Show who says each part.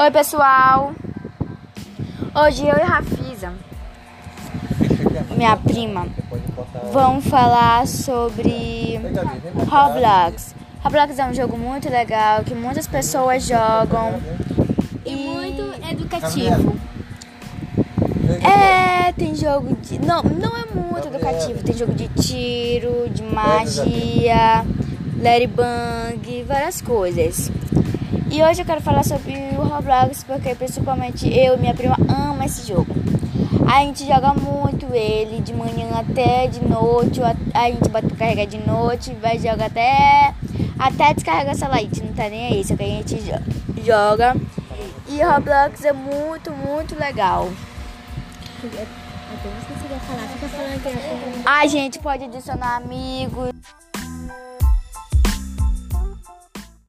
Speaker 1: Oi, pessoal. Hoje eu e Rafisa, minha prima, vamos falar sobre Roblox. Roblox é um jogo muito legal que muitas pessoas jogam
Speaker 2: e muito educativo.
Speaker 1: É, tem jogo de. Não, não é muito educativo. Tem jogo de tiro, de magia, Larry Bang, várias coisas. E hoje eu quero falar sobre o Roblox porque principalmente eu e minha prima ama esse jogo. A gente joga muito ele de manhã até de noite, a gente bota pra carregar de noite, vai jogar até até descarregar essa light, não tá nem aí, só que a gente joga. E Roblox é muito, muito legal. A gente pode adicionar amigos.